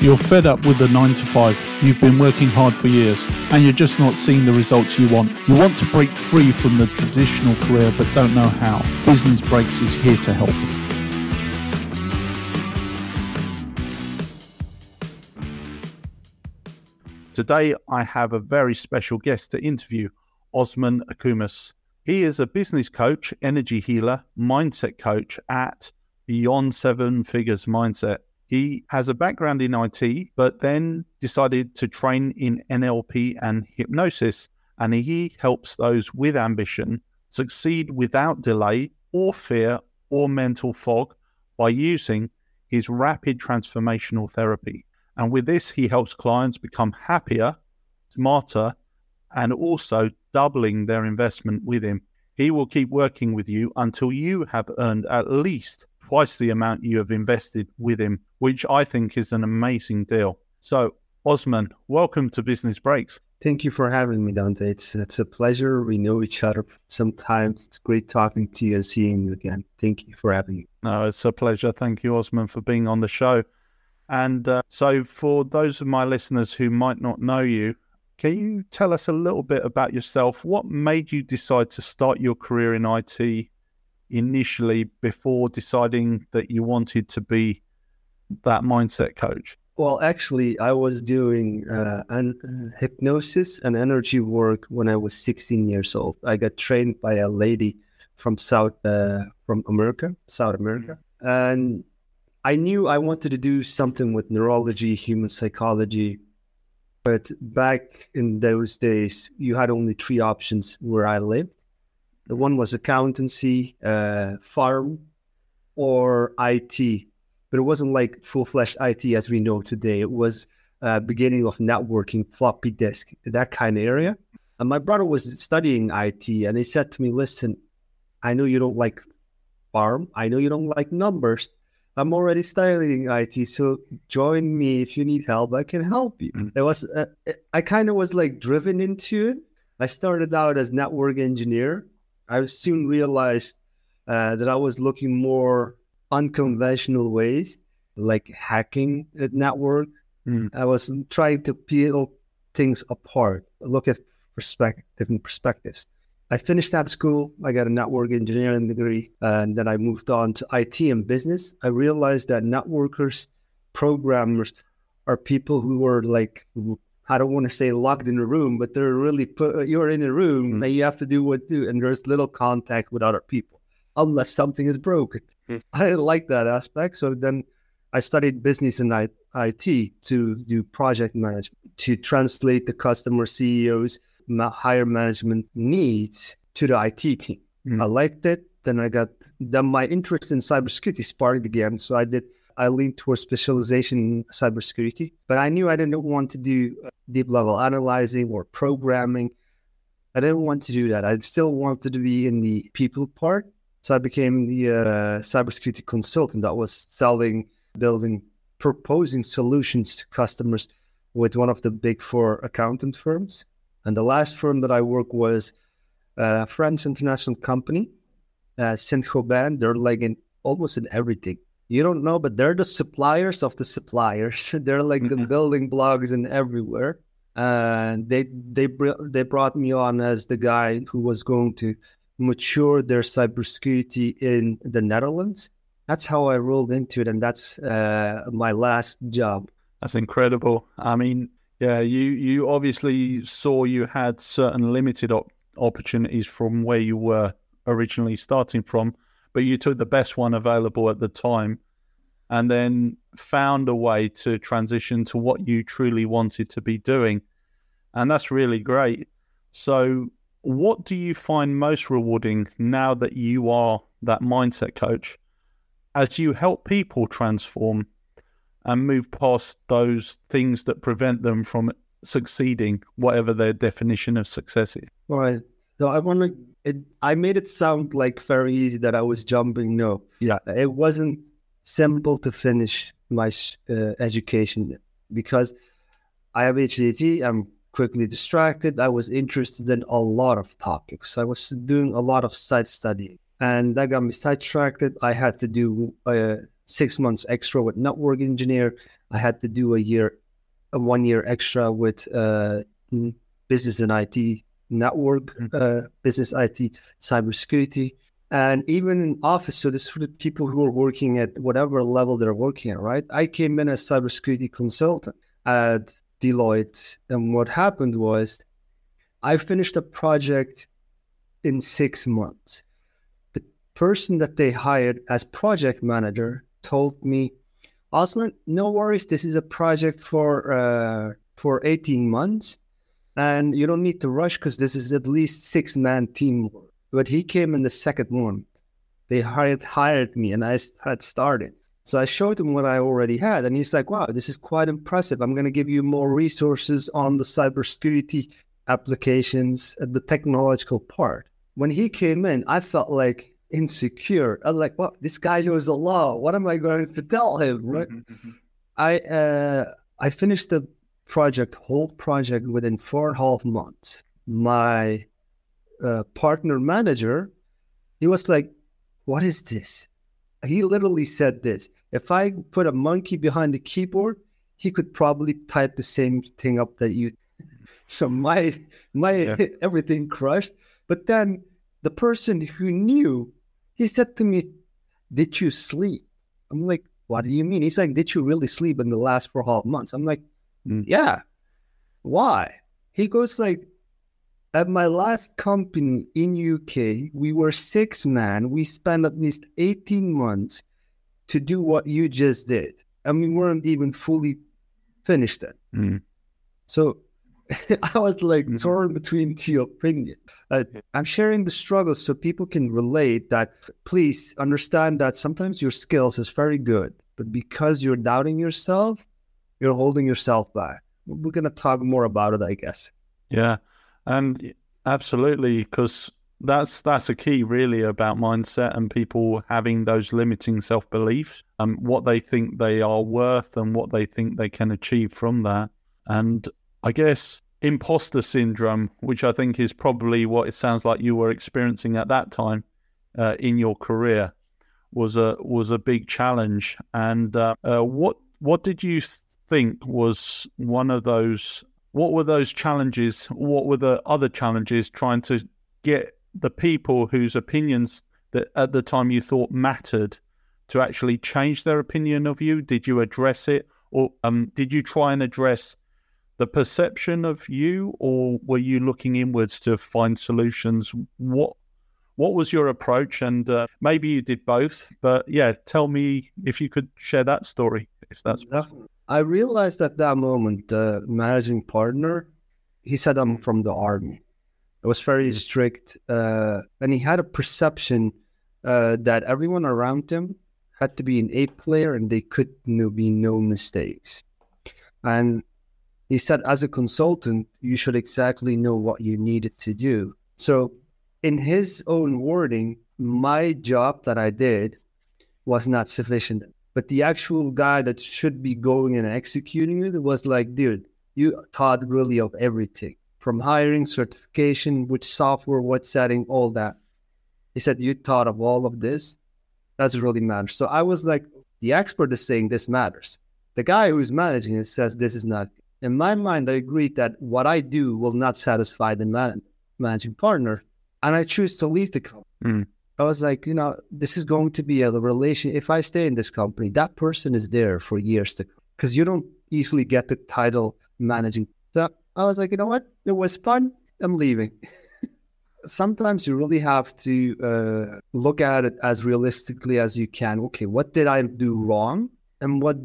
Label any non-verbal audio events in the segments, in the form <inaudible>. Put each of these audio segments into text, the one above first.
You're fed up with the 9 to 5. You've been working hard for years and you're just not seeing the results you want. You want to break free from the traditional career but don't know how. Business Breaks is here to help. Today, I have a very special guest to interview, Osman Okumus. He is a business coach, energy healer, mindset coach at Beyond Seven Figures Mindset. He has a background in IT, but then decided to train in NLP and hypnosis. And he helps those with ambition succeed without delay or fear or mental fog by using his rapid transformational therapy. And with this, he helps clients become happier, smarter, and also doubling their investment with him. He will keep working with you until you have earned at least twice the amount you have invested with him, which I think is an amazing deal. So, Osman, welcome to Business Breaks. Thank you for having me, Dante. It's it's a pleasure. We know each other sometimes. It's great talking to you and seeing you again. Thank you for having me. No, it's a pleasure. Thank you, Osman, for being on the show. And uh, so, for those of my listeners who might not know you, can you tell us a little bit about yourself? What made you decide to start your career in IT initially before deciding that you wanted to be that mindset coach? Well, actually, I was doing uh, an, uh, hypnosis and energy work when I was 16 years old. I got trained by a lady from South uh, from America, South America, and I knew I wanted to do something with neurology, human psychology. But back in those days, you had only three options where I lived. The one was accountancy, uh, farm, or IT. But it wasn't like full fledged IT as we know today. It was uh, beginning of networking, floppy disk, that kind of area. And my brother was studying IT, and he said to me, "Listen, I know you don't like farm. I know you don't like numbers, I'm already studying IT, so join me if you need help. I can help you. Mm-hmm. It was uh, I kind of was like driven into it. I started out as network engineer. I soon realized uh, that I was looking more unconventional ways, like hacking a network. Mm. I was trying to peel things apart, look at perspective, different perspectives. I finished that school. I got a network engineering degree, and then I moved on to IT and business. I realized that networkers, programmers, are people who are like I don't want to say locked in a room, but they're really put. You're in a room mm-hmm. and you have to do what do, and there's little contact with other people unless something is broken. Mm-hmm. <laughs> I didn't like that aspect, so then I studied business and I, IT to do project management to translate the customer CEOs higher management needs to the IT team. Mm. I liked it. Then I got then my interest in cybersecurity sparked again. So I did I leaned towards specialization in cybersecurity, but I knew I didn't want to do deep level analyzing or programming. I didn't want to do that. I still wanted to be in the people part. So I became the uh, cybersecurity consultant that was selling, building, proposing solutions to customers with one of the big four accountant firms. And the last firm that I worked was a French international company, uh, Saint Gobain. They're like in almost in everything. You don't know, but they're the suppliers of the suppliers. <laughs> they're like the <laughs> building blocks and everywhere. And they they they brought me on as the guy who was going to mature their cybersecurity in the Netherlands. That's how I rolled into it, and that's uh, my last job. That's incredible. I mean, yeah, you you obviously saw you had certain limited op- opportunities from where you were originally starting from, but you took the best one available at the time, and then found a way to transition to what you truly wanted to be doing, and that's really great. So, what do you find most rewarding now that you are that mindset coach? As you help people transform and move past those things that prevent them from succeeding, whatever their definition of success is. Right. So I want to. It, I made it sound like very easy that I was jumping. No, yeah, it wasn't simple to finish my uh, education because I have ADHD. I'm quickly distracted. I was interested in a lot of topics. I was doing a lot of side studying, and that got me sidetracked. I had to do uh, six months extra with network engineer. I had to do a year, a one year extra with uh, business and IT network, mm-hmm. uh, business IT, cybersecurity, and even in office. So this for the people who are working at whatever level they're working at, right? I came in as cybersecurity consultant at Deloitte, and what happened was I finished a project in six months. The person that they hired as project manager told me, Osman, no worries. This is a project for uh, for 18 months and you don't need to rush because this is at least six man team But he came in the second one. They hired hired me, and I had started. So I showed him what I already had, and he's like, "Wow, this is quite impressive. I'm going to give you more resources on the cybersecurity applications, and the technological part." When he came in, I felt like insecure. I was like, "Well, this guy knows a lot. What am I going to tell him?" Right? Mm-hmm, mm-hmm. I uh, I finished the project, whole project within four and a half months. My uh, partner manager, he was like, What is this? He literally said this. If I put a monkey behind the keyboard, he could probably type the same thing up that you. <laughs> so my my yeah. <laughs> everything crushed. But then the person who knew, he said to me, "Did you sleep?" I'm like, "What do you mean?" He's like, "Did you really sleep in the last four half months?" I'm like, Mm. Yeah. Why? He goes like, at my last company in UK, we were six man. We spent at least 18 months to do what you just did. And we weren't even fully finished it. Mm. So <laughs> I was like mm-hmm. torn between two opinions. Uh, I'm sharing the struggles so people can relate that please understand that sometimes your skills is very good, but because you're doubting yourself, you're holding yourself back. We're going to talk more about it, I guess. Yeah, and absolutely, because that's that's a key really about mindset and people having those limiting self beliefs and what they think they are worth and what they think they can achieve from that. And I guess imposter syndrome, which I think is probably what it sounds like you were experiencing at that time uh, in your career, was a was a big challenge. And uh, uh, what what did you think was one of those? What were those challenges? What were the other challenges trying to get the people whose opinions that at the time you thought mattered to actually change their opinion of you? Did you address it, or um, did you try and address the perception of you, or were you looking inwards to find solutions? What what was your approach? And uh, maybe you did both, but yeah, tell me if you could share that story, if that's possible. I realized at that moment the managing partner, he said I'm from the army. It was very mm. strict, uh, and he had a perception uh, that everyone around him had to be an A player and they could no, be no mistakes. And he said, as a consultant, you should exactly know what you needed to do. So, in his own wording, my job that I did was not sufficient but the actual guy that should be going and executing it was like, dude, you thought really of everything from hiring, certification, which software, what setting, all that. He said, You thought of all of this? That's really matters. So I was like, The expert is saying this matters. The guy who's managing it says this is not. In my mind, I agreed that what I do will not satisfy the man- managing partner, and I choose to leave the company. Mm. I was like, you know, this is going to be a relation. If I stay in this company, that person is there for years to come because you don't easily get the title managing. So I was like, you know what? It was fun. I'm leaving. <laughs> Sometimes you really have to uh, look at it as realistically as you can. Okay, what did I do wrong? And what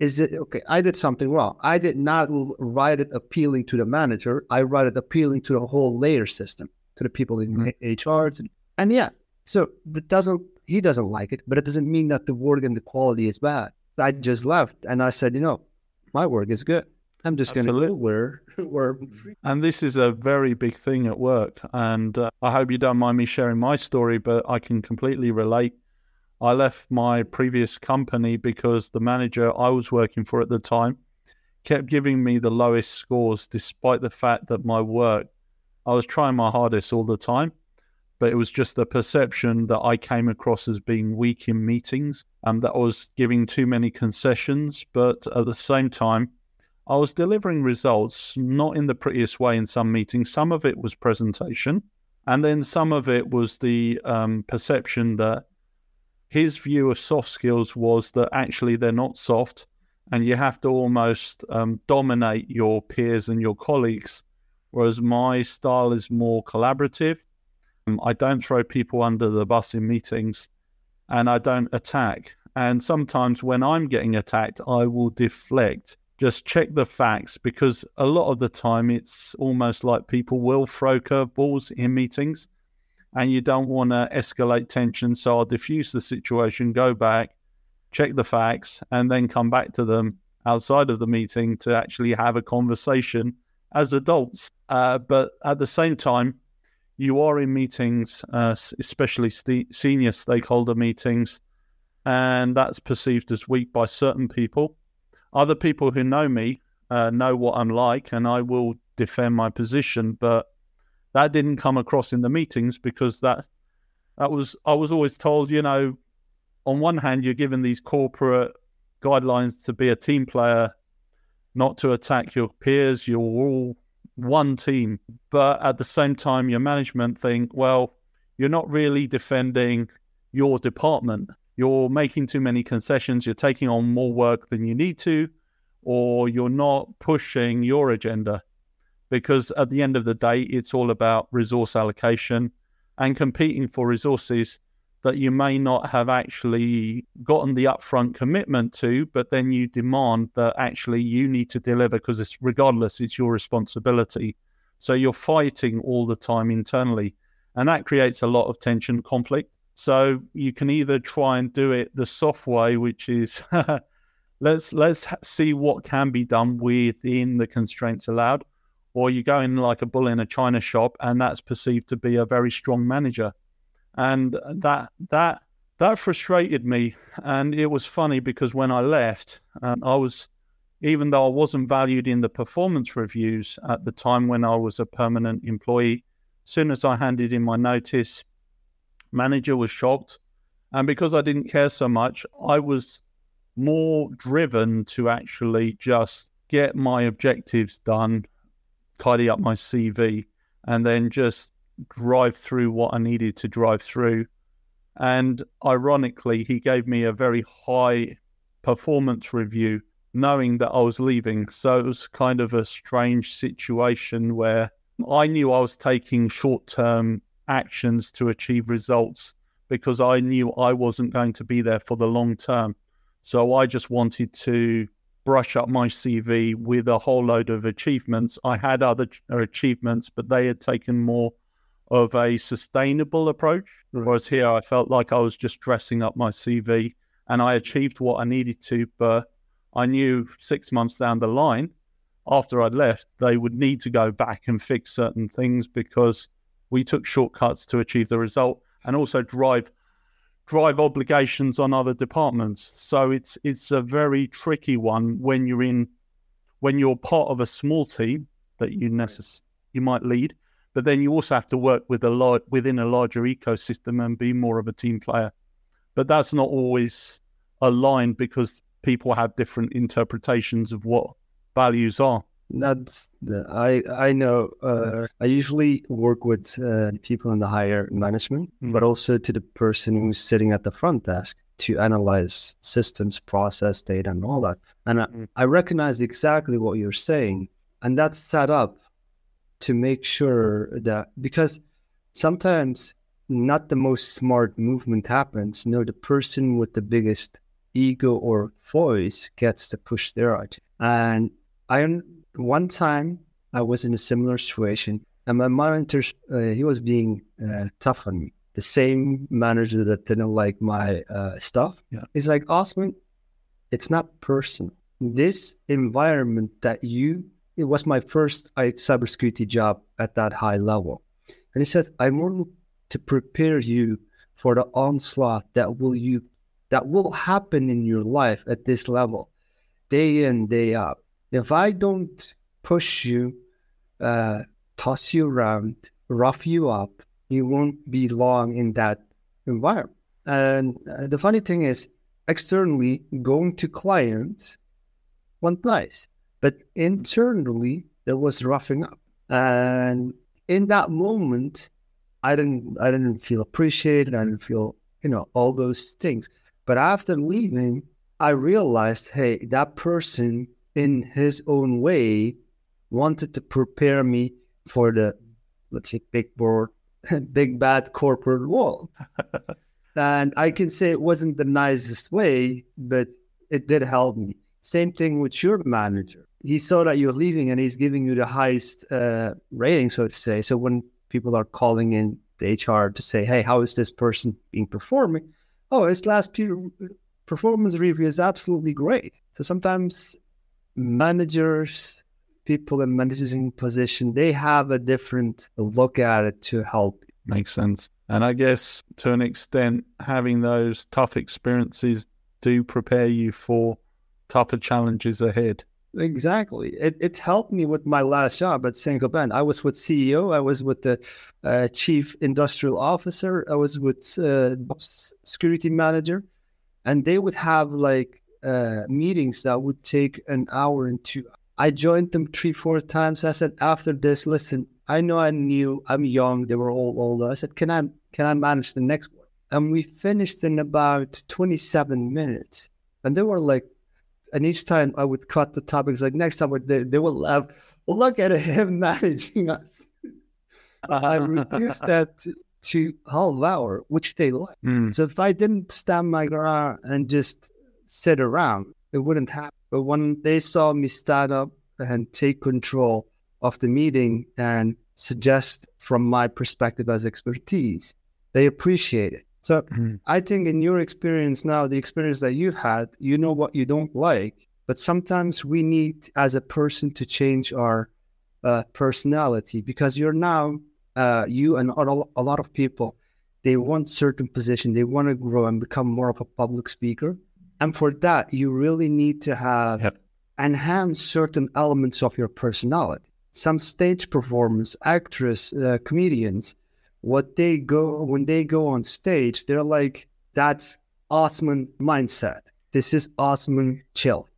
is it? Okay, I did something wrong. I did not write it appealing to the manager. I write it appealing to the whole layer system, to the people in mm-hmm. HR. And yeah, so it doesn't he doesn't like it, but it doesn't mean that the work and the quality is bad. I just left and I said, you know, my work is good. I'm just going to go where where. And this is a very big thing at work, and uh, I hope you don't mind me sharing my story, but I can completely relate. I left my previous company because the manager I was working for at the time kept giving me the lowest scores, despite the fact that my work, I was trying my hardest all the time but it was just the perception that I came across as being weak in meetings and that I was giving too many concessions. But at the same time, I was delivering results not in the prettiest way in some meetings. Some of it was presentation, and then some of it was the um, perception that his view of soft skills was that actually they're not soft, and you have to almost um, dominate your peers and your colleagues. Whereas my style is more collaborative um, I don't throw people under the bus in meetings and I don't attack. And sometimes when I'm getting attacked, I will deflect. Just check the facts because a lot of the time it's almost like people will throw curveballs in meetings and you don't want to escalate tension. So I'll diffuse the situation, go back, check the facts, and then come back to them outside of the meeting to actually have a conversation as adults. Uh, but at the same time, you are in meetings, uh, especially st- senior stakeholder meetings, and that's perceived as weak by certain people. Other people who know me uh, know what I'm like, and I will defend my position. But that didn't come across in the meetings because that that was I was always told, you know, on one hand you're given these corporate guidelines to be a team player, not to attack your peers. You're all one team, but at the same time, your management think, well, you're not really defending your department. You're making too many concessions. You're taking on more work than you need to, or you're not pushing your agenda. Because at the end of the day, it's all about resource allocation and competing for resources that you may not have actually gotten the upfront commitment to, but then you demand that actually you need to deliver because it's regardless, it's your responsibility. So you're fighting all the time internally, and that creates a lot of tension, conflict. So you can either try and do it the soft way, which is <laughs> let's let's see what can be done within the constraints allowed, or you go in like a bull in a china shop, and that's perceived to be a very strong manager and that that that frustrated me. And it was funny because when I left, um, I was even though I wasn't valued in the performance reviews at the time when I was a permanent employee. As soon as I handed in my notice, manager was shocked, and because I didn't care so much, I was more driven to actually just get my objectives done, tidy up my CV, and then just drive through what I needed to drive through. And ironically, he gave me a very high performance review, knowing that I was leaving. So it was kind of a strange situation where I knew I was taking short term actions to achieve results because I knew I wasn't going to be there for the long term. So I just wanted to brush up my CV with a whole load of achievements. I had other achievements, but they had taken more of a sustainable approach. Right. Whereas here, I felt like I was just dressing up my CV and I achieved what I needed to. But I knew six months down the line, after I'd left, they would need to go back and fix certain things because we took shortcuts to achieve the result and also drive drive obligations on other departments. So it's it's a very tricky one when you're in when you're part of a small team that you necess- you might lead but then you also have to work with a lot within a larger ecosystem and be more of a team player. But that's not always aligned because people have different interpretations of what values are. That's I I know. Uh, I usually work with uh, people in the higher management, mm. but also to the person who's sitting at the front desk to analyze systems, process data, and all that. And mm. I, I recognize exactly what you're saying, and that's set up to make sure that because sometimes not the most smart movement happens. No, the person with the biggest ego or voice gets to push their art. And I one time I was in a similar situation, and my manager uh, he was being uh, tough on me. The same manager that didn't like my uh, stuff. Yeah. He's like, Osman, it's not personal. This environment that you it was my first cybersecurity job at that high level. And he said, I want to prepare you for the onslaught that will you that will happen in your life at this level, day in, day out. If I don't push you, uh, toss you around, rough you up, you won't be long in that environment. And uh, the funny thing is, externally, going to clients went nice, but internally, there was roughing up. And in that moment, I didn't, I didn't feel appreciated. I didn't feel, you know, all those things. But after leaving, I realized, hey, that person in his own way wanted to prepare me for the, let's say, big board, <laughs> big bad corporate world. <laughs> and I can say it wasn't the nicest way, but it did help me. Same thing with your manager. He saw that you're leaving and he's giving you the highest uh, rating, so to say. So when people are calling in the HR to say, hey, how is this person being performing? Oh, his last performance review is absolutely great. So sometimes managers, people in managing position, they have a different look at it to help. Makes sense. And I guess to an extent, having those tough experiences do prepare you for tougher challenges ahead. Exactly. It, it helped me with my last job at Saint Gobain. I was with CEO. I was with the uh, chief industrial officer. I was with uh, security manager, and they would have like uh, meetings that would take an hour and two. I joined them three, four times. I said, after this, listen, I know I knew I'm young. They were all older. I said, can I can I manage the next one? And we finished in about 27 minutes. And they were like, and each time I would cut the topics. Like next time they, they will laugh. Look at him <laughs> managing us. I reduced that to, to half hour, which they like. Mm. So if I didn't stand my ground and just sit around, it wouldn't happen. But when they saw me stand up and take control of the meeting and suggest from my perspective as expertise, they appreciate it. So mm-hmm. I think in your experience now, the experience that you had, you know what you don't like, but sometimes we need as a person to change our uh, personality because you're now uh, you and a lot of people they want certain position they want to grow and become more of a public speaker and for that you really need to have yep. enhance certain elements of your personality some stage performers actors uh, comedians what they go when they go on stage, they're like, that's Osman mindset. This is Osman chill.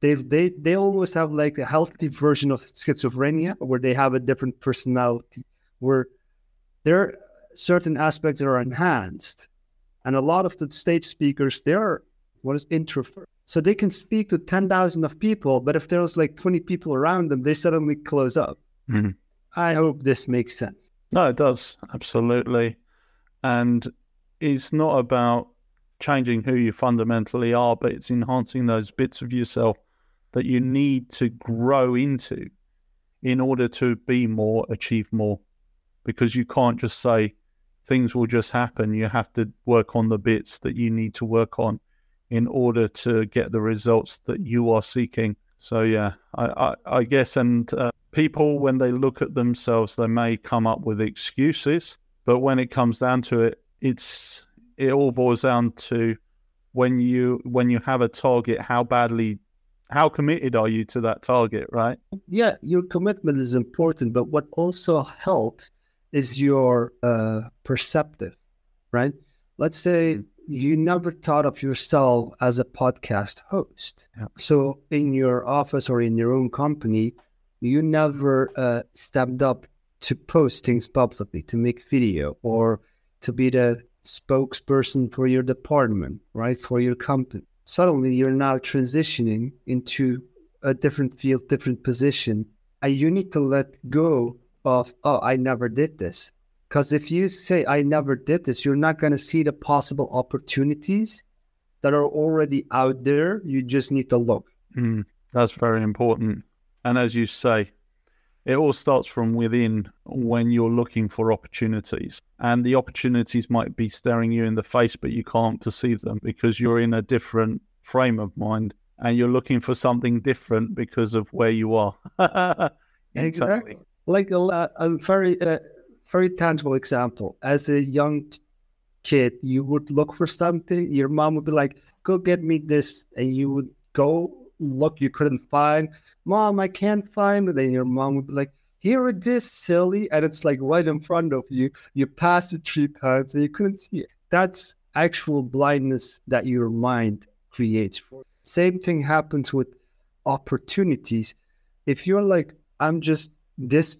They they they always have like a healthy version of schizophrenia where they have a different personality, where there are certain aspects that are enhanced. And a lot of the stage speakers, they're what is introvert. So they can speak to 10,000 of people, but if there's like 20 people around them, they suddenly close up. Mm-hmm. I hope this makes sense. No, it does absolutely, and it's not about changing who you fundamentally are, but it's enhancing those bits of yourself that you need to grow into in order to be more, achieve more. Because you can't just say things will just happen. You have to work on the bits that you need to work on in order to get the results that you are seeking. So yeah, I I, I guess, and uh, people when they look at themselves, they may come up with excuses, but when it comes down to it, it's it all boils down to when you when you have a target, how badly, how committed are you to that target, right? Yeah, your commitment is important, but what also helps is your uh, perceptive, right? Let's say mm you never thought of yourself as a podcast host. Yeah. So in your office or in your own company, you never uh, stepped up to post things publicly, to make video, or to be the spokesperson for your department, right? For your company. Suddenly you're now transitioning into a different field, different position. And you need to let go of, oh, I never did this. Because if you say, I never did this, you're not going to see the possible opportunities that are already out there. You just need to look. Mm, that's very important. And as you say, it all starts from within when you're looking for opportunities. And the opportunities might be staring you in the face, but you can't perceive them because you're in a different frame of mind and you're looking for something different because of where you are. <laughs> exactly. Like a, a very uh, very tangible example. As a young kid, you would look for something. Your mom would be like, "Go get me this," and you would go look. You couldn't find. Mom, I can't find it. And your mom would be like, here it is, silly, and it's like right in front of you. You pass it three times and you couldn't see it. That's actual blindness that your mind creates for. Same thing happens with opportunities. If you're like, I'm just this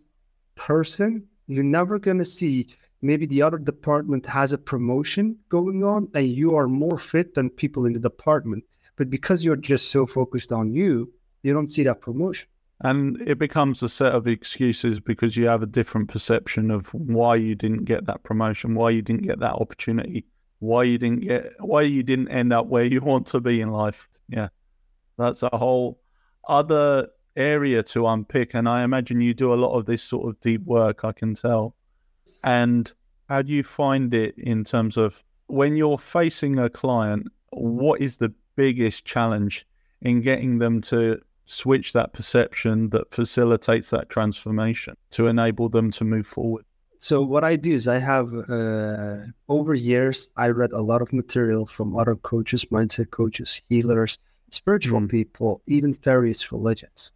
person, you're never gonna see maybe the other department has a promotion going on and you are more fit than people in the department. But because you're just so focused on you, you don't see that promotion. And it becomes a set of excuses because you have a different perception of why you didn't get that promotion, why you didn't get that opportunity, why you didn't get, why you didn't end up where you want to be in life. Yeah, that's a whole other area to unpick. And I imagine you do a lot of this sort of deep work. I can tell. And how do you find it in terms of when you're facing a client? What is the biggest challenge in getting them to switch that perception that facilitates that transformation to enable them to move forward? So what I do is I have uh, over years I read a lot of material from other coaches, mindset coaches, healers, spiritual mm. people, even various religions.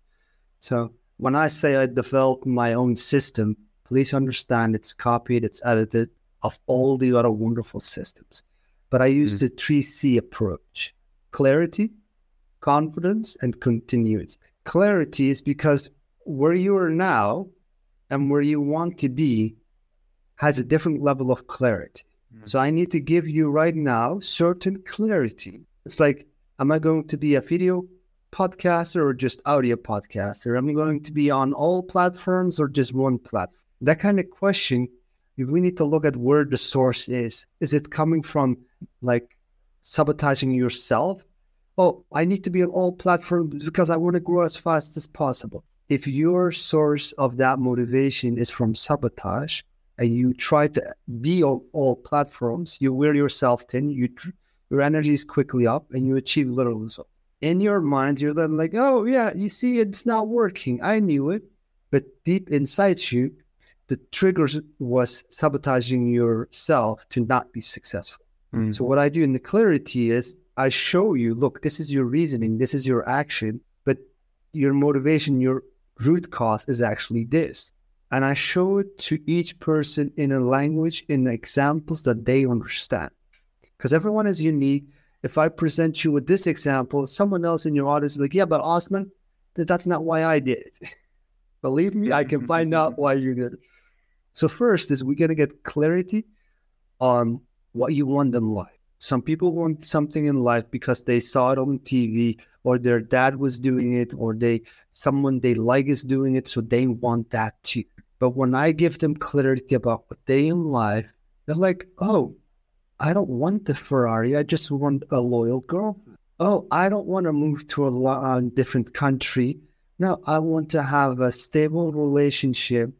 So when I say I developed my own system, please understand it's copied, it's edited of all the other wonderful systems. But I use mm. the three C approach: clarity, confidence, and continuity. Clarity is because where you are now and where you want to be has a different level of clarity. Mm. So I need to give you right now certain clarity. It's like, am I going to be a video podcaster or just audio podcaster? Am I going to be on all platforms or just one platform? That kind of question, we need to look at where the source is. Is it coming from like sabotaging yourself? Oh, I need to be on all platforms because I want to grow as fast as possible. If your source of that motivation is from sabotage, and you try to be on all platforms, you wear yourself thin, you your energy is quickly up, and you achieve little result. In your mind, you're then like, oh yeah, you see, it's not working. I knew it, but deep inside you, the triggers was sabotaging yourself to not be successful. Mm. So what I do in the clarity is I show you, look, this is your reasoning, this is your action, but your motivation, your root cause is actually this and I show it to each person in a language, in examples that they understand. Because everyone is unique. If I present you with this example, someone else in your audience is like, yeah, but Osman, that's not why I did it. <laughs> Believe me, I can find out <laughs> why you did it. So first is we're gonna get clarity on what you want in life. Some people want something in life because they saw it on TV or their dad was doing it or they someone they like is doing it, so they want that too. But when I give them clarity about what they in life, they're like, oh, I don't want the Ferrari. I just want a loyal girlfriend. Oh, I don't want to move to a uh, different country. No, I want to have a stable relationship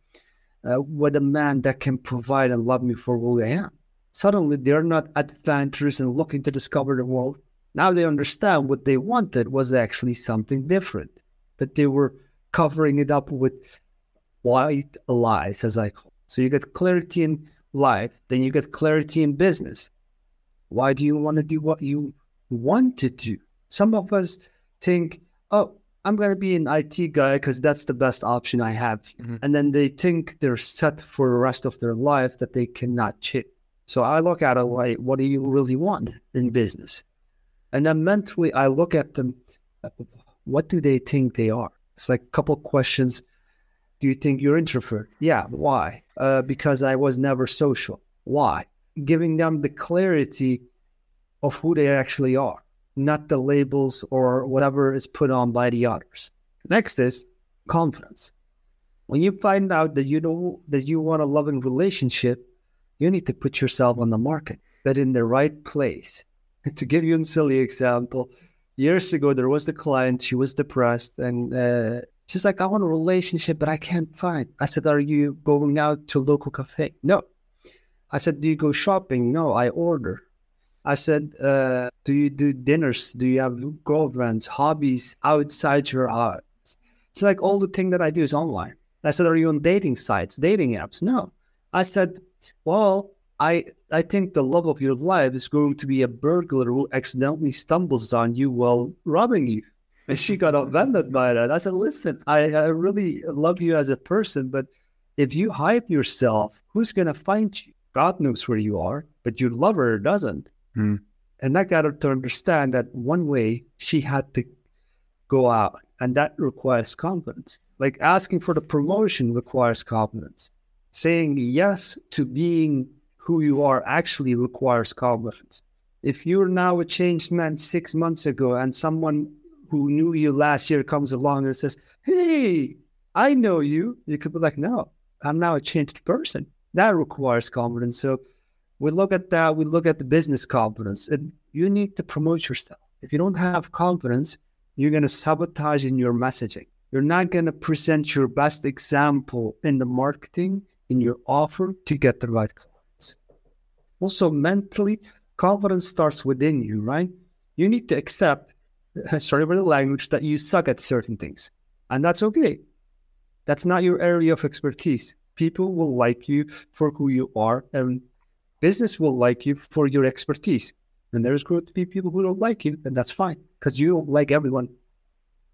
uh, with a man that can provide and love me for who I am. Suddenly, they're not adventurous and looking to discover the world. Now they understand what they wanted was actually something different, but they were covering it up with white lies, as I call. It. So you get clarity in life, then you get clarity in business. Why do you want to do what you want to do? Some of us think, oh, I'm going to be an IT guy because that's the best option I have. Mm-hmm. And then they think they're set for the rest of their life that they cannot change. So I look at it like, what do you really want in business? And then mentally, I look at them, what do they think they are? It's like a couple questions do you think you're introvert? Yeah. Why? Uh, because I was never social. Why? Giving them the clarity of who they actually are, not the labels or whatever is put on by the others. Next is confidence. When you find out that you know that you want a loving relationship, you need to put yourself on the market, but in the right place. <laughs> to give you a silly example, years ago there was the client. She was depressed, and uh, She's like, I want a relationship, but I can't find. I said, Are you going out to local cafe? No. I said, Do you go shopping? No, I order. I said, uh, Do you do dinners? Do you have girlfriends, hobbies outside your house? It's like all the thing that I do is online. I said, Are you on dating sites, dating apps? No. I said, Well, I I think the love of your life is going to be a burglar who accidentally stumbles on you while robbing you. And she got offended by that. I said, listen, I, I really love you as a person, but if you hype yourself, who's going to find you? God knows where you are, but your lover doesn't. Mm. And I got her to understand that one way she had to go out, and that requires confidence. Like asking for the promotion requires confidence. Saying yes to being who you are actually requires confidence. If you're now a changed man six months ago and someone who knew you last year comes along and says, Hey, I know you, you could be like, No, I'm now a changed person. That requires confidence. So we look at that, we look at the business confidence. And you need to promote yourself. If you don't have confidence, you're going to sabotage in your messaging. You're not going to present your best example in the marketing, in your offer to get the right clients. Also, mentally, confidence starts within you, right? You need to accept, <laughs> sorry for the language, that you suck at certain things. And that's okay. That's not your area of expertise. People will like you for who you are, and business will like you for your expertise. And there's going to be people who don't like you, and that's fine because you don't like everyone.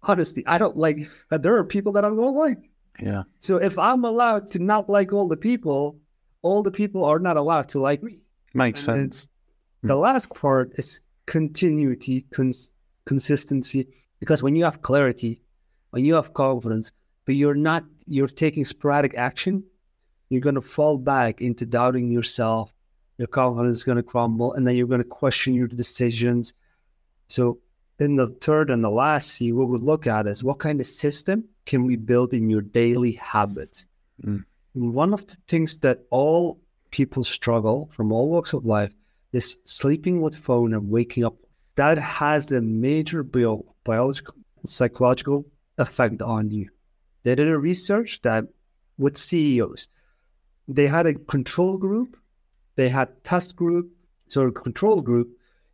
Honestly, I don't like, there are people that I don't like. Yeah. So if I'm allowed to not like all the people, all the people are not allowed to like me. Makes And sense. Hmm. The last part is continuity, cons- consistency. Because when you have clarity, when you have confidence, but you're not, you're taking sporadic action, you're going to fall back into doubting yourself. Your confidence is going to crumble, and then you're going to question your decisions. So, in the third and the last C, what we look at is what kind of system can we build in your daily habits? Mm. One of the things that all people struggle from all walks of life is sleeping with phone and waking up. That has a major bio- biological, psychological effect on you. They did a research that with CEOs, they had a control group, they had test group, so a control group,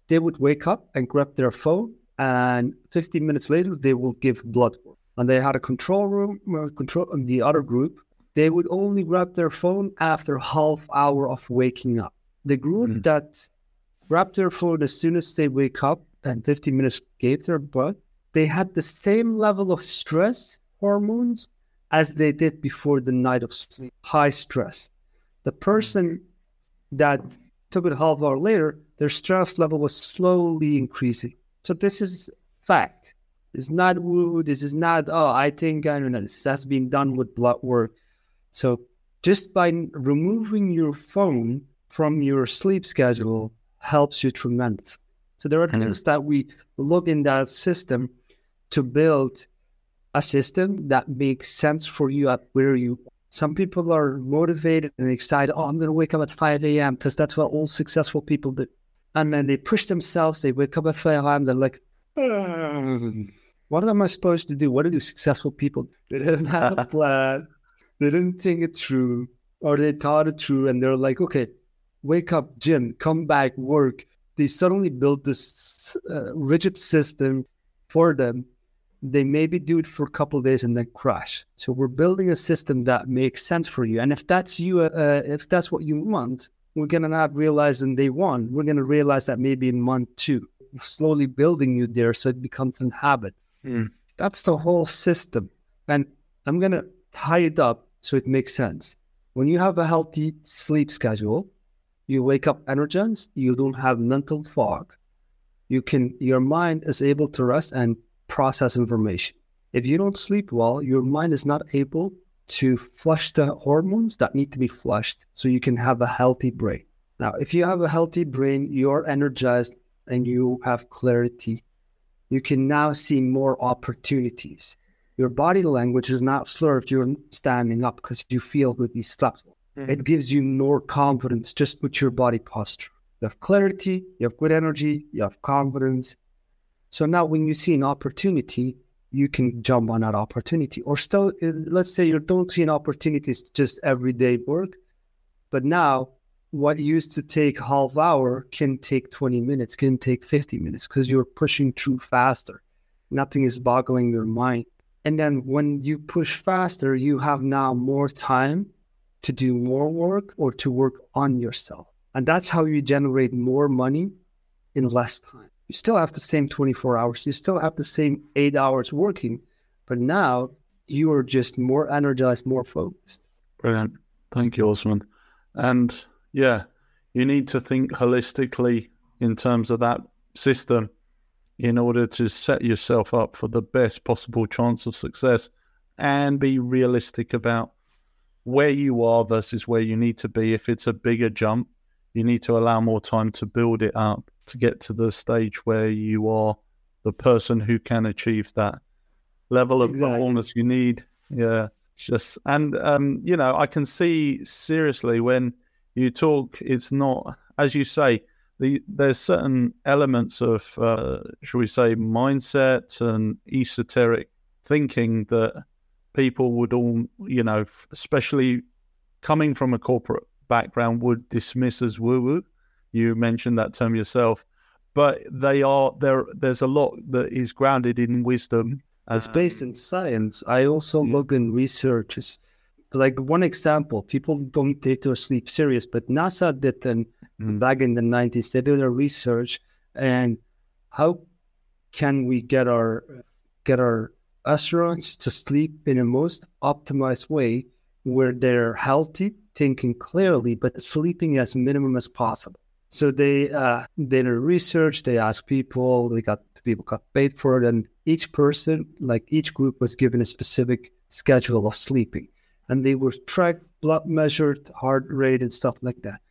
they would wake up and grab their phone, and 15 minutes later they will give blood work. And they had a control room, uh, control in the other group, they would only grab their phone after half hour of waking up. The group Mm. that grabbed their phone as soon as they wake up and 15 minutes gave their blood, they had the same level of stress hormones as they did before the night of sleep, high stress. The person that took it a half hour later, their stress level was slowly increasing. So this is fact. It's not woo. This is not, oh, I think I don't know. This has been done with blood work. So just by removing your phone from your sleep schedule helps you tremendously. So there are things that we look in that system to build a system that makes sense for you at where you some people are motivated and excited oh i'm going to wake up at 5 a.m because that's what all successful people do and then they push themselves they wake up at 5 a.m they're like "Ugh, what am i supposed to do what do successful people they didn't <laughs> have a plan they didn't think it through or they thought it through and they're like okay wake up gym come back work they suddenly built this uh, rigid system for them they maybe do it for a couple of days and then crash. So we're building a system that makes sense for you. And if that's you, uh, if that's what you want, we're gonna not realize in day one. We're gonna realize that maybe in month two, we're slowly building you there, so it becomes a habit. Mm. That's the whole system. And I'm gonna tie it up so it makes sense. When you have a healthy sleep schedule, you wake up energized. You don't have mental fog. You can. Your mind is able to rest and process information. If you don't sleep well, your mind is not able to flush the hormones that need to be flushed so you can have a healthy brain. Now, if you have a healthy brain, you're energized and you have clarity, you can now see more opportunities. Your body language is not slurred, you're standing up because you feel good, you slept well. It gives you more confidence just with your body posture. You have clarity, you have good energy, you have confidence, so now, when you see an opportunity, you can jump on that opportunity. Or still, uh, let's say you don't see an opportunity, it's just everyday work. But now, what used to take half hour can take 20 minutes, can take 50 minutes because you're pushing through faster. Nothing is boggling your mind. And then when you push faster, you have now more time to do more work or to work on yourself. And that's how you generate more money in less time. You still have the same 24 hours. You still have the same eight hours working, but now you are just more energized, more focused. Brilliant. Thank you, Osman. And yeah, you need to think holistically in terms of that system in order to set yourself up for the best possible chance of success and be realistic about where you are versus where you need to be. If it's a bigger jump, you need to allow more time to build it up to get to the stage where you are the person who can achieve that level of exactly. performance you need. Yeah. Just and um, you know, I can see seriously when you talk, it's not as you say, the, there's certain elements of, uh, shall we say, mindset and esoteric thinking that people would all, you know, especially coming from a corporate background, would dismiss as woo woo. You mentioned that term yourself, but they are there. There's a lot that is grounded in wisdom. It's based in science. I also yeah. look in researches. Like one example, people don't take their sleep serious, but NASA did an mm. back in the 90s. They did a research and how can we get our get our astronauts to sleep in a most optimized way where they're healthy, thinking clearly, but sleeping as minimum as possible. So they uh, did a research. They asked people. They got people got paid for it, and each person, like each group, was given a specific schedule of sleeping, and they were tracked, blood measured, heart rate, and stuff like that.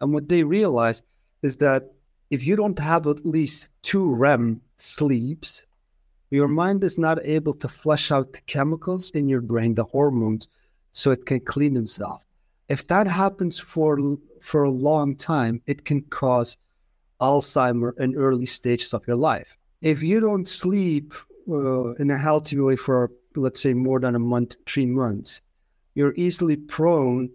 And what they realized is that if you don't have at least two REM sleeps, your mind is not able to flush out the chemicals in your brain, the hormones, so it can clean itself. If that happens for for a long time, it can cause Alzheimer in early stages of your life. If you don't sleep uh, in a healthy way for let's say more than a month, three months, you're easily prone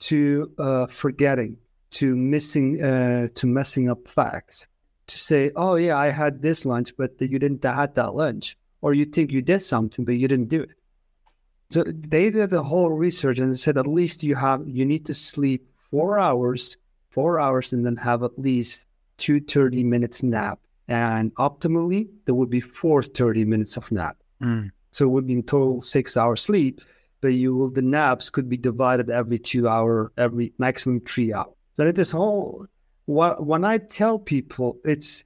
to uh, forgetting to missing uh, to messing up facts. To say oh yeah i had this lunch but you didn't had that lunch or you think you did something but you didn't do it. So they did the whole research and said at least you have you need to sleep four hours four hours and then have at least two 30 minutes nap. And optimally there would be four 30 minutes of nap. Mm. so it would be in total six hours sleep but you will the naps could be divided every two hour every maximum three hours so this whole when I tell people, it's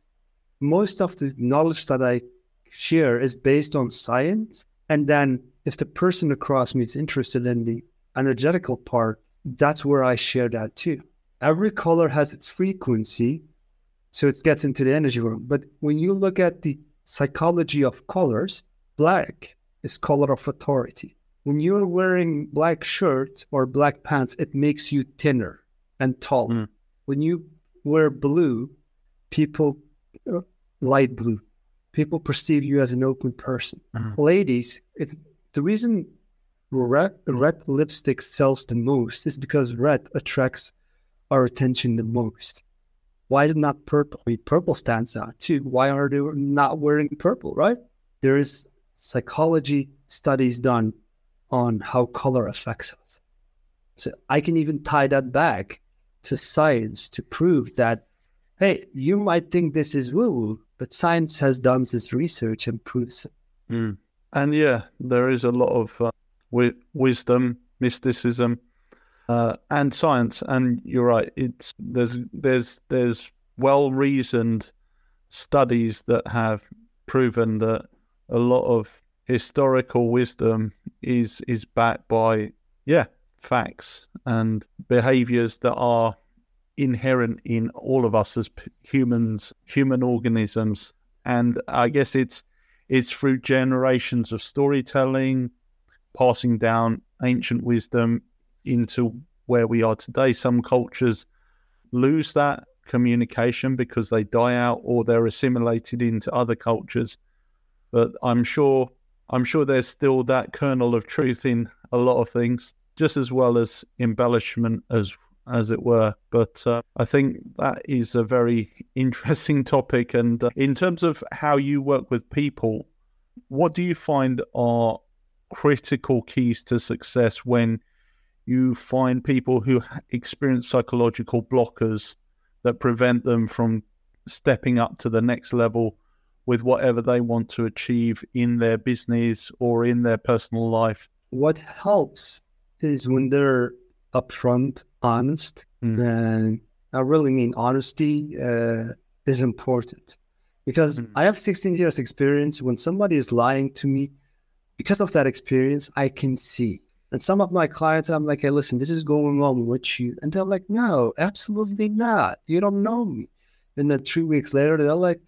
most of the knowledge that I share is based on science, and then if the person across me is interested in the energetical part, that's where I share that too. Every color has its frequency, so it gets into the energy world. But when you look at the psychology of colors, black is color of authority. When you're wearing black shirt or black pants, it makes you thinner and tall. Mm. When you wear blue, people, uh, light blue, people perceive you as an open person. Mm. Ladies, it, the reason red, red lipstick sells the most is because red attracts our attention the most. Why is not purple? I mean, purple stands out too. Why are they not wearing purple, right? There is psychology studies done on how color affects us. So I can even tie that back to science to prove that, hey, you might think this is woo woo, but science has done this research and proves it. Mm. And yeah, there is a lot of uh, wi- wisdom, mysticism, uh, and science. And you're right. It's there's there's there's well reasoned studies that have proven that a lot of historical wisdom is is backed by yeah facts and behaviors that are inherent in all of us as humans, human organisms. And I guess it's it's through generations of storytelling, passing down ancient wisdom into where we are today. Some cultures lose that communication because they die out or they're assimilated into other cultures. But I'm sure I'm sure there's still that kernel of truth in a lot of things just as well as embellishment as as it were. But uh, I think that is a very <laughs> interesting topic. And uh, in terms of how you work with people, what do you find are critical keys to success when you find people who experience psychological blockers that prevent them from stepping up to the next level with whatever they want to achieve in their business or in their personal life. What helps is when they're upfront, honest, mm. and I really mean honesty uh, is important because mm. I have 16 years experience. When somebody is lying to me, because of that experience, I can see. And some of my clients, I'm like, hey, listen, this is going on with you. And they're like, no, absolutely not. You don't know me. And then three weeks later, they're like,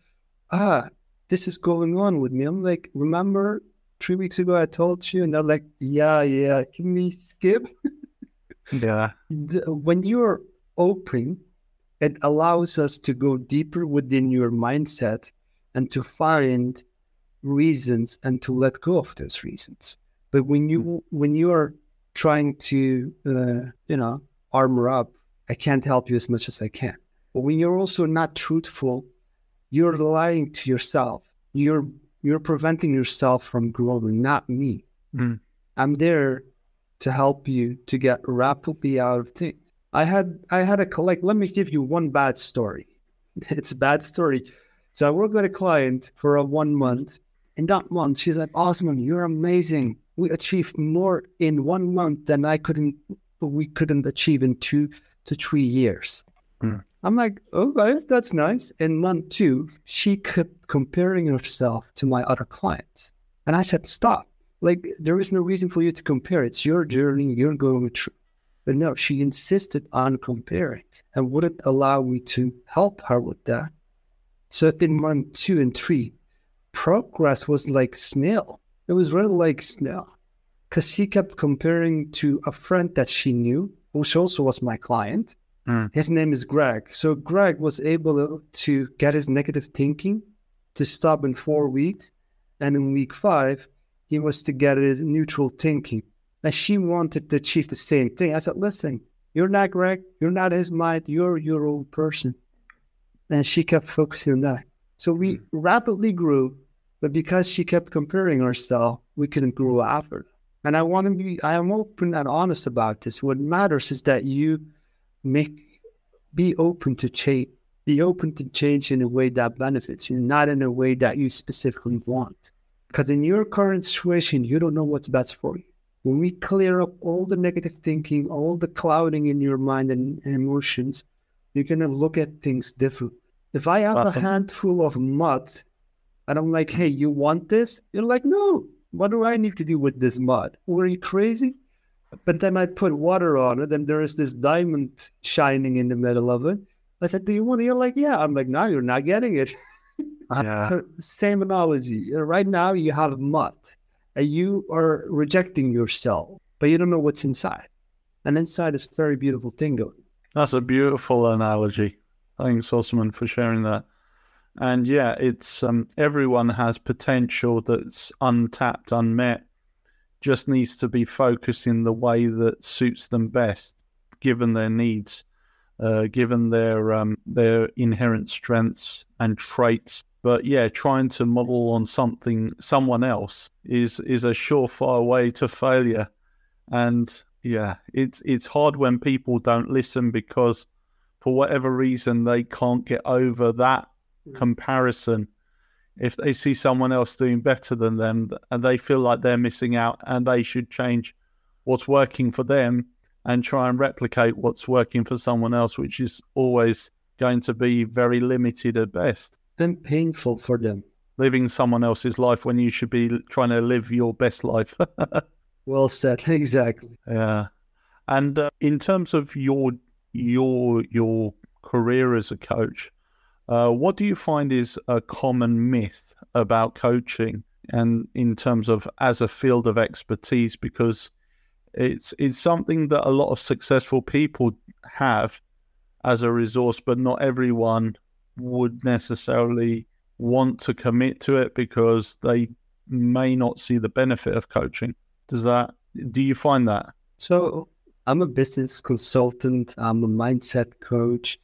ah, this is going on with me. I'm like, remember three weeks ago I told you? And they're like, yeah, yeah, can we skip? <laughs> yeah. When you're open, it allows us to go deeper within your mindset and to find reasons and to let go of those reasons. But when you hmm. when you are trying to uh, you know armor up, I can't help you as much as I can. But when you're also not truthful, you're lying to yourself. You're you're preventing yourself from growing, not me. Mm. I'm there to help you to get rapidly out of things. I had I had a collect. Let me give you one bad story. <laughs> It's a bad story. So I worked with a client for a one month. In that month, she's like, "Awesome, you're amazing. We achieved more in one month than I couldn't. We couldn't achieve in two to three years." Mm. I'm like, oh, okay, that's nice. In month two, she kept comparing herself to my other clients. And I said, stop. Like, there is no reason for you to compare. It's your journey. You're going through. But no, she insisted on comparing and wouldn't allow me to help her with that. So in month two and three, progress was like snail. It was really like snail. Because she kept comparing to a friend that she knew, which also was my client. Mm. His name is Greg. So Greg was able to get his negative thinking to stop in four weeks. And in week five, he was to get his neutral thinking. And she wanted to achieve the same thing. I said, listen, you're not Greg. You're not his mind. You're your own person. And she kept focusing on that. So we mm. rapidly grew, but because she kept comparing herself, we couldn't grow after. And I want to be, I am open and honest about this. What matters is that you make be open to change be open to change in a way that benefits you not in a way that you specifically want. Because in your current situation you don't know what's best for you. When we clear up all the negative thinking all the clouding in your mind and emotions you're going to look at things differently. If i have awesome. a handful of mud and i'm like hey you want this? You're like no. What do i need to do with this mud? Were you crazy but then I put water on it, and there is this diamond shining in the middle of it. I said, "Do you want it?" You're like, "Yeah." I'm like, "No, you're not getting it." <laughs> Yeah. so, same analogy. Right now, you have mud, and you are rejecting yourself, but you don't know what's inside. And inside is a very beautiful thing going. That's a beautiful analogy. Thanks, Osman, for sharing that. And yeah, it's um, everyone has potential that's untapped, unmet, just needs to be focused in the way that suits them best, given their needs, uh, given their um, their inherent strengths and traits. But yeah, trying to model on something someone else is is a surefire way to failure. And yeah, it's it's hard when people don't listen because for whatever reason they can't get over that mm. comparison if they see someone else doing better than them and they feel like they're missing out and they should change what's working for them and try and replicate what's working for someone else, which is always going to be very limited at best. And painful for them. Living someone else's life when you should be trying to live your best life. <laughs> well said. <laughs> Exactly. Yeah. And uh, in terms of your your your career as a coach, uh, what do you find is a common myth about coaching and in terms of as a field of expertise? Because it's it's something that a lot of successful people have as a resource, but not everyone would necessarily want to commit to it because they may not see the benefit of coaching. Does that do you find that? So I'm a business consultant, I'm a mindset coach.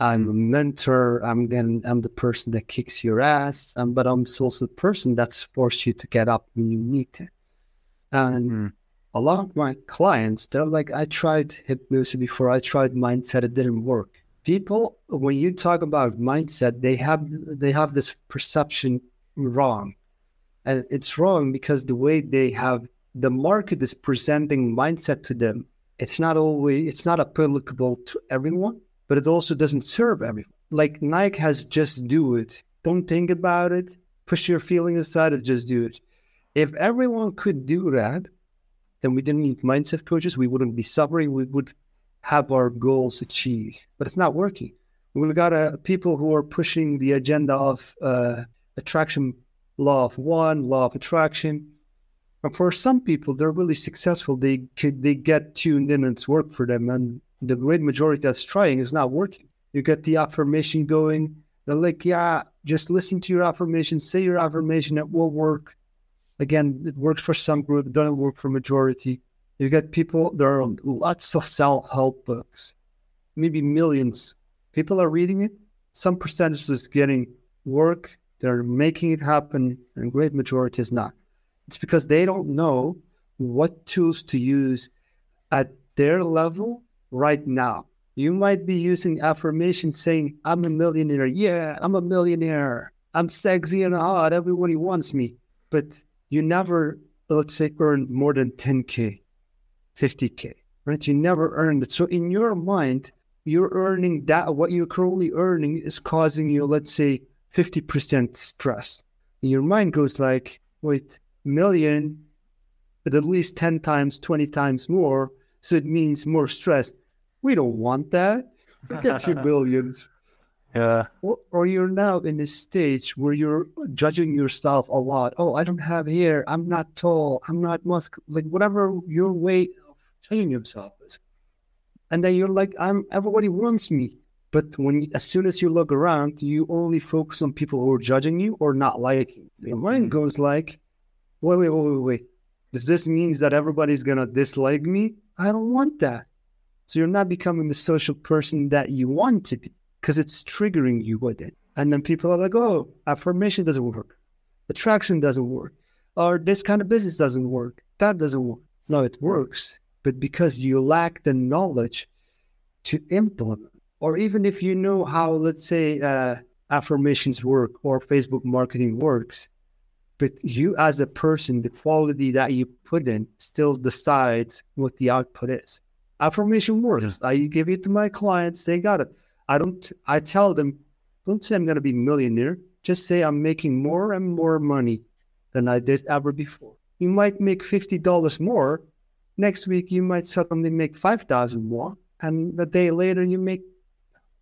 I'm a mentor. I'm getting, I'm the person that kicks your ass, um, but I'm also the person that supports you to get up when you need to. And mm. a lot of my clients, they're like, I tried hypnosis before, I tried mindset, it didn't work. people when you talk about mindset, they have they have this perception wrong, and it's wrong because the way they have the market is presenting mindset to them. It's not always it's not applicable to everyone, but it also doesn't serve everyone. Like Nike has just do it. Don't think about it. Push your feelings aside and just do it. If everyone could do that, then we didn't need mindset coaches. We wouldn't be suffering. We would have our goals achieved. But it's not working. We've got uh, people who are pushing the agenda of uh, attraction, law of one, law of attraction. And for some people, they're really successful. They they get tuned in and it's work for them. And the great majority that's trying is not working. You get the affirmation going. They're like, yeah, just listen to your affirmation, say your affirmation, it will work. Again, it works for some group, doesn't work for majority. You get people, there are lots of self-help books, maybe millions. People are reading it. Some percentage is getting work. They're making it happen, and great majority is not. It's because they don't know what tools to use at their level right now. You might be using affirmation saying, I'm a millionaire. Yeah, I'm a millionaire. I'm sexy and hot. Everybody wants me. But you never, let's say, earned more than 10K, 50K, right? You never earned it. So in your mind, you're earning that, what you're currently earning is causing you, let's say, 50% stress. And your mind goes like, wait, million, but at least 10 times, 20 times more. So it means more stress. We don't want that. Forget <laughs> your billions. Yeah. Or, or you're now in a stage where you're judging yourself a lot. Oh, I don't have hair. I'm not tall. I'm not muscular. Like whatever your way of judging yourself is. And then you're like, I'm everybody wants me. But when as soon as you look around, you only focus on people who are judging you or not liking. Your mind mm-hmm. goes like, wait, wait, wait, wait, wait. Does this means that everybody's gonna dislike me? I don't want that. So you're not becoming the social person that you want to be because it's triggering you with it. And then people are like, oh, affirmation doesn't work. Attraction doesn't work. Or this kind of business doesn't work. That doesn't work. No, it works. But because you lack the knowledge to implement, or even if you know how, let's say, uh, affirmations work or Facebook marketing works, but you as a person, the quality that you put in still decides what the output is. Affirmation works. I give it to my clients, they got it. I don't I tell them, don't say I'm gonna be millionaire. Just say I'm making more and more money than I did ever before. You might make fifty dollars more. Next week you might suddenly make five thousand more. And a day later you make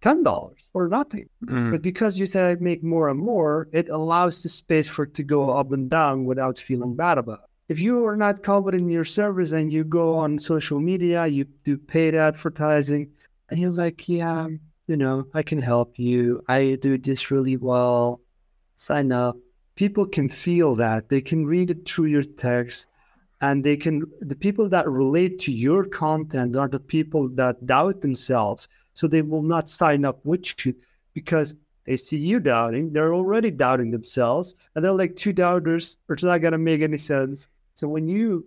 ten dollars or nothing. Mm. But because you say I make more and more, it allows the space for it to go up and down without feeling bad about it if you are not confident in your service and you go on social media, you do paid advertising, and you're like, yeah, you know, I can help you. I do this really well. Sign up. People can feel that. They can read it through your text. And they can, the people that relate to your content are the people that doubt themselves. So they will not sign up with you because they see you doubting. They're already doubting themselves. And they're like two doubters, it's not going to make any sense. So when you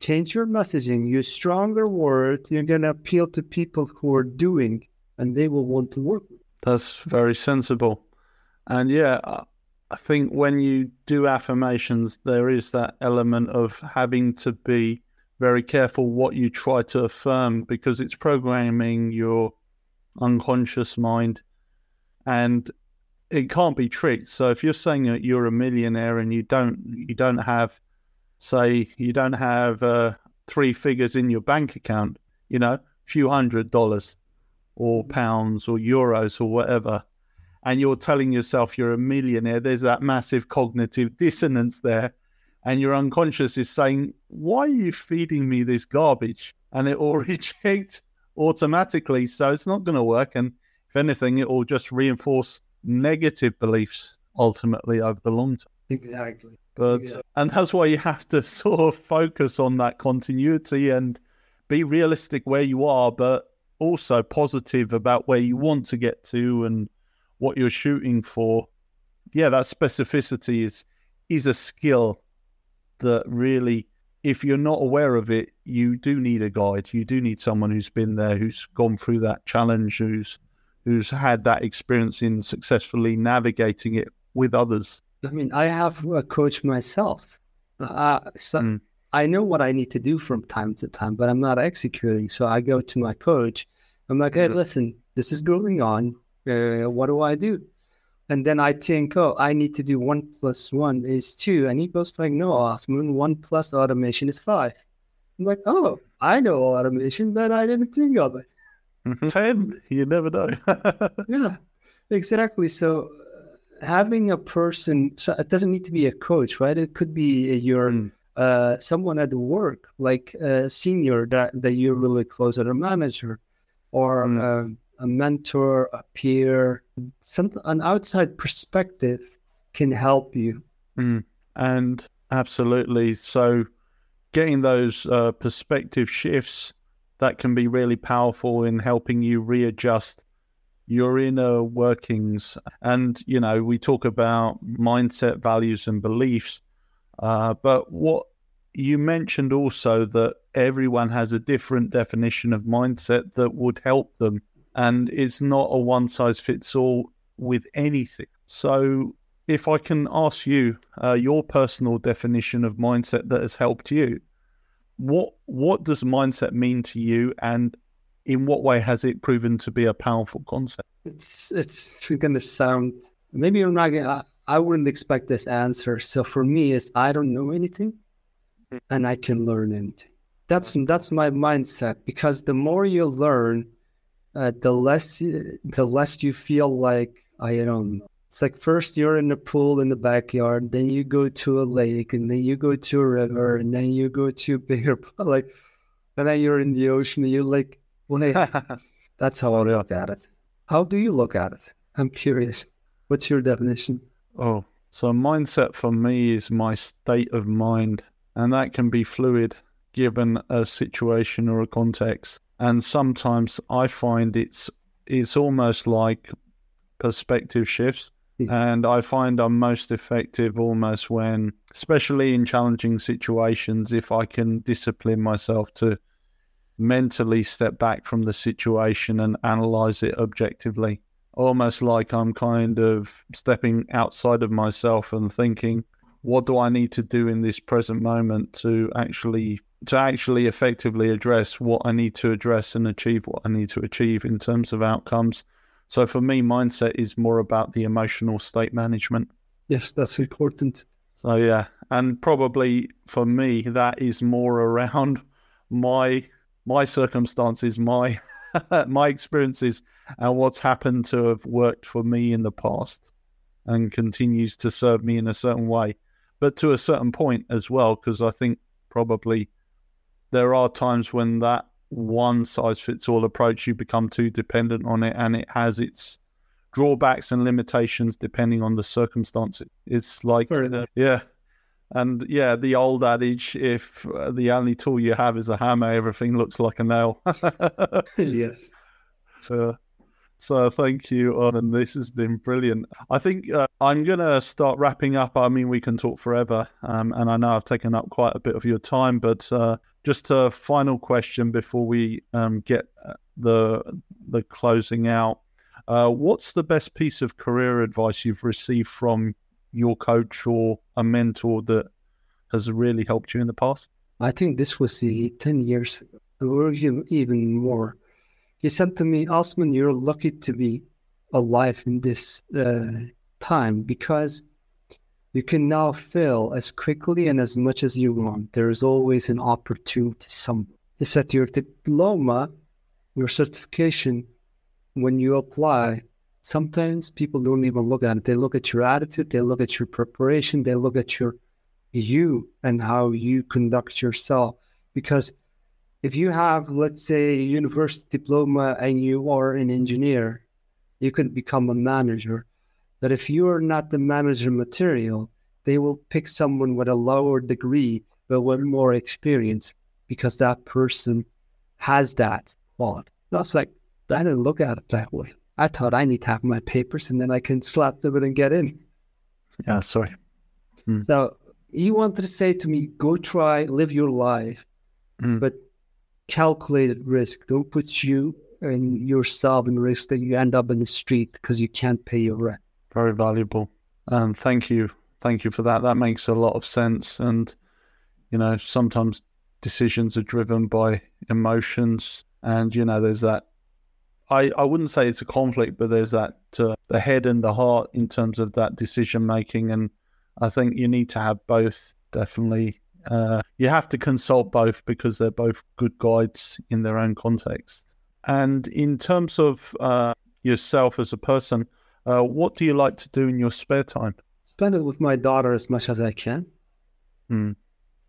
change your messaging, use stronger words, you're going to appeal to people who are doing and they will want to work. That's very sensible. And yeah, I think when you do affirmations, there is that element of having to be very careful what you try to affirm because it's programming your unconscious mind and it can't be tricked. So if you're saying that you're a millionaire and you don't you don't have say you don't have uh, three figures in your bank account, you know, a few hundred dollars or mm. pounds or euros or whatever, and you're telling yourself you're a millionaire, there's that massive cognitive dissonance there. And your unconscious is saying, Why are you feeding me this garbage? And it will <laughs> reject automatically. So it's not going to work. And if anything, it will just reinforce negative beliefs ultimately over the long term. Exactly. But yeah. and that's why you have to <laughs> sort of focus on that continuity and be realistic where you are, but also positive about where you want to get to and what you're shooting for. Yeah, that specificity is is a skill that really if you're not aware of it, you do need a guide. You do need someone who's been there, who's gone through that challenge, who's who's had that experience in successfully navigating it with others? I mean, I have a coach myself. Uh, so mm. I know what I need to do from time to time, but I'm not executing. So I go to my coach. I'm like, hey, mm-hmm. listen, this is going on. Uh, what do I do? And then I think, oh, I need to do one plus one is two. And he goes like, no, Osman, one plus automation is five. I'm like, oh, I know automation, but I didn't think of it. <laughs> Ten, you never know. <laughs> yeah, exactly. So having a person, so it doesn't need to be a coach, right? It could be your mm. uh, someone at work, like a senior that, that you're really close with, a manager, or mm. uh, a mentor, a peer, some an outside perspective can help you. Mm. And absolutely, so getting those uh, perspective shifts that can be really powerful in helping you readjust your inner workings. And, you know, we talk about mindset, values, and beliefs. Uh, but what you mentioned also that everyone has a different definition of mindset that would help them. And it's not a one size fits all with anything. So, if I can ask you uh, your personal definition of mindset that has helped you, what what does mindset mean to you, and in what way has it proven to be a powerful concept? It's it's going to sound maybe I'm not gonna. I wouldn't expect this answer. So for me, is I don't know anything, and I can learn anything. That's that's my mindset because the more you learn, uh, the less the less you feel like I don't know. It's like first you're in the pool in the backyard, then you go to a lake, and then you go to a river, and then you go to a bigger <laughs> like, and then you're in the ocean. And you're like, <laughs> that's how I look at it. How do you look at it? I'm curious. What's your definition? Oh, so mindset for me is my state of mind, and that can be fluid given a situation or a context. And sometimes I find it's it's almost like perspective shifts. Hmm. And I find I'm most effective almost when, especially in challenging situations, if I can discipline myself to mentally step back from the situation and analyze it objectively. Almost like I'm kind of stepping outside of myself and thinking, what do I need to do in this present moment to actually to actually effectively address what I need to address and achieve what I need to achieve in terms of outcomes so for me, mindset is more about the emotional state management. Yes, that's important. So yeah, and probably for me, that is more around <laughs> my my circumstances, my <laughs> my experiences, and what's happened to have worked for me in the past, and continues to serve me in a certain way, but to a certain point as well, because I think probably there are times when that one size fits all approach, you become too dependent on it, and it has its drawbacks and limitations depending on the circumstances. It's like, yeah. And yeah, the old adage if uh, the only tool you have is a hammer, everything looks like a nail. <laughs> yes. <laughs> So, so thank you, and this has been brilliant. I think uh, I'm going to start wrapping up. I mean, we can talk forever, um, and I know I've taken up quite a bit of your time, but uh, just a final question before we um, get uh, the the closing out. Uh, what's the best piece of career advice you've received from your coach or a mentor that has really helped you in the past? I think this was the 10 years or even more. He said to me, Osman, you're lucky to be alive in this uh, time because you can now fail as quickly and as much as you want. There is always an opportunity somewhere. It's that your diploma, your certification, when you apply, sometimes people don't even look at it. They look at your attitude, they look at your preparation, they look at your you and how you conduct yourself. Because if you have, let's say, a university diploma and you are an engineer, you could become a manager But if you are not the manager material, they will pick someone with a lower degree but with more experience because that person has that quality. Was like, I didn't look at it that way. I thought I need to have my papers and then I can slap them and get in. <laughs> Yeah, sorry. Hmm. So he wanted to say to me, go try, live your life, hmm. but calculated risk. Don't put you and yourself in risk that you end up in the street because you can't pay your rent. Very valuable. And thank you. Thank you for that. That makes a lot of sense. And, you know, sometimes decisions are driven by emotions. And, you know, there's that. I, I wouldn't say it's a conflict, but there's that uh, the head and the heart in terms of that decision making. And I think you need to have both definitely uh, you have to consult both because they're both good guides in their own context. And in terms of uh, yourself as a person, uh, what do you like to do in your spare time? Spend it with my daughter as much as I can. Mm.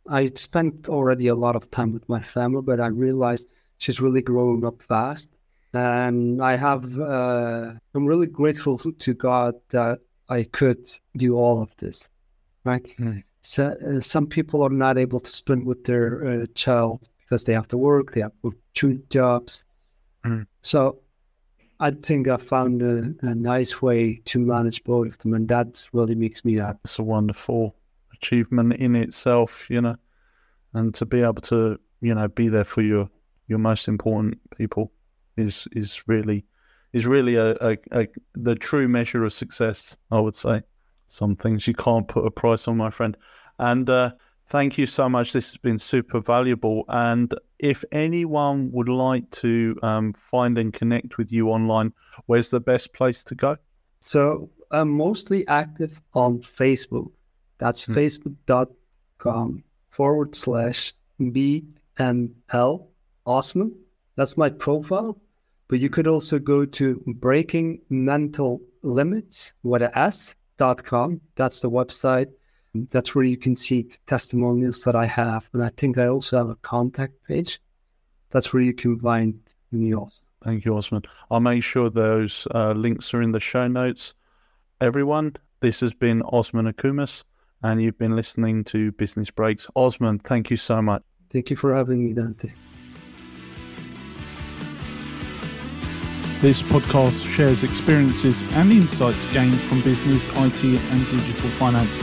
I spent already a lot of time with my family, but I realized she's really growing up fast. And I have, uh, I'm really grateful to God that I could do all of this, right? Mm so, uh, some people are not able to spend with their uh, child because they have to work, they have two jobs. Mm. So I think I found a, a, nice way to manage both of them, and that really makes me happy. It's a wonderful achievement in itself, you know, and to be able to, you know, be there for your your most important people is is really is really a, a, a the true measure of success, I would say some things you can't put a price on, my friend. And uh, thank you so much. This has been super valuable. And if anyone would like to um, find and connect with you online, where's the best place to go? So I'm mostly active on Facebook. That's mm. facebook.com forward slash BML Osman. That's my profile. But you could also go to Breaking Mental Limits with a S com. That's the website. That's where you can see testimonials that I have. And I think I also have a contact page. That's where you can find me also. Thank you, Osman. I'll make sure those uh, links are in the show notes. Everyone, this has been Osman Okumus, and you've been listening to Business Breaks. Osman, thank you so much. Thank you for having me, Dante. This podcast shares experiences and insights gained from business, IT, and digital finance.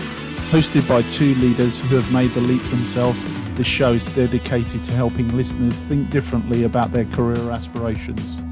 Hosted by two leaders who have made the leap themselves, this show is dedicated to helping listeners think differently about their career aspirations.